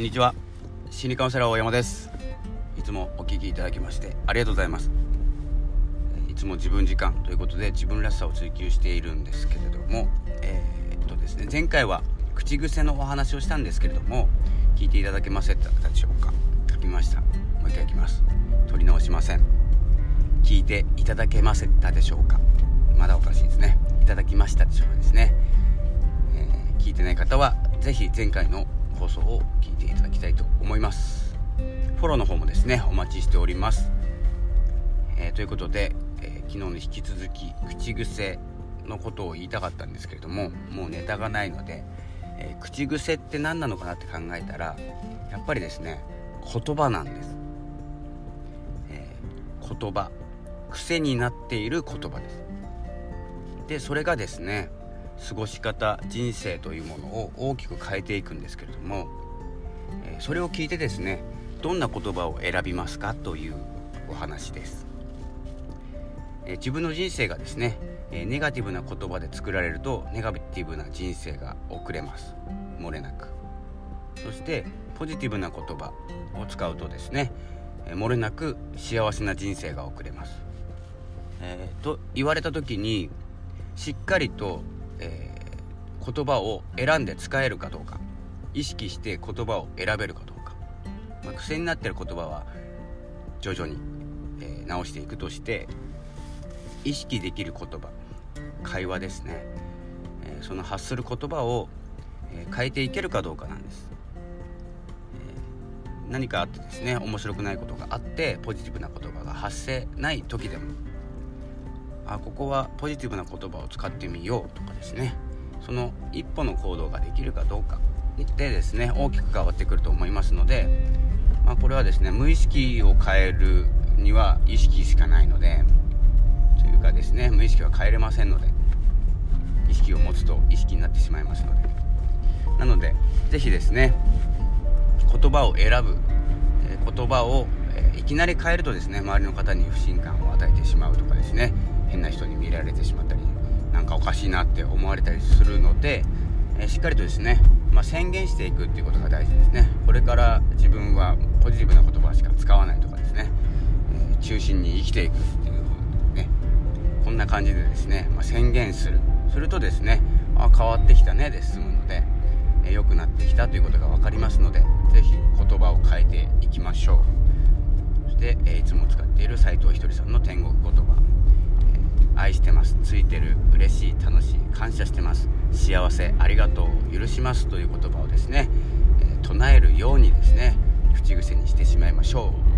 こんにちは。心理カウンセラー大山です。いつもお聞きいただきましてありがとうございます。いつも自分時間ということで自分らしさを追求しているんですけれどもえー、っとですね前回は口癖のお話をしたんですけれども聞いていただけませんでしょうか。書きました。もう一回いきます。取り直しません。聞いていただけませたでしょうか。まだおかしいですね。いただきましたでしょうかですね、えー、聞いてない方は是非前回の放送を聞いていただきたいと思います。フォローの方もですねお待ちしております、えー、ということで、えー、昨日に引き続き口癖のことを言いたかったんですけれどももうネタがないので、えー、口癖って何なのかなって考えたらやっぱりですね言葉なんです、え言葉。癖になっている言葉です。でそれがですね過ごし方人生というものを大きく変えていくんですけれども、えそれを聞いてですねどんな言葉を選びますかというお話です、え自分の人生がですね、えネガティブな言葉で作られるとネガティブな人生が遅れます。漏れなく。そしてポジティブな言葉を使うとですね、え漏れなく幸せな人生が送れます、えー、と言われた時にしっかりとえー、言葉を選んで使えるかどうか。意識して言葉を選べるかどうか、まあ、癖になってる言葉は徐々に、えー、直していくとして意識できる言葉会話ですね、えー、その発する言葉を、え変えていけるかどうかなんです、え何かあってですね面白くないことがあってポジティブな言葉が発せない時でもあここはポジティブな言葉を使ってみようとかですね。その一歩の行動ができるかどうか。でですね大きく変わってくると思いますので、まあ、これはですね無意識を変えるには意識しかないのでというかですね無意識は変えれませんので意識を持つと意識になってしまいますので。なので是非ですね言葉を選ぶ、え言葉を、えいきなり変えるとですね周りの方に不信感を与えてしまうとかですね変な人に見られてしまったりなんかおかしいなって思われたりするので、え、しっかりとですね、まあ、宣言していくっていうことが大事ですね。これから自分はポジティブな言葉しか使わないとかですね、えー、中心に生きていくっていうね。こんな感じでですね、まあ、宣言する。するとですねあ変わってきたねで済むので良、えー、くなってきたということが分かりますので是非言葉を変えていきましょう。そして、えいつも使っている斉藤ひとりさんの天国言葉。愛してます。ついてる嬉しい楽しい感謝してます。幸せありがとう許しますという言葉をですね、えー、唱えるようにですね口癖にしてしまいましょう。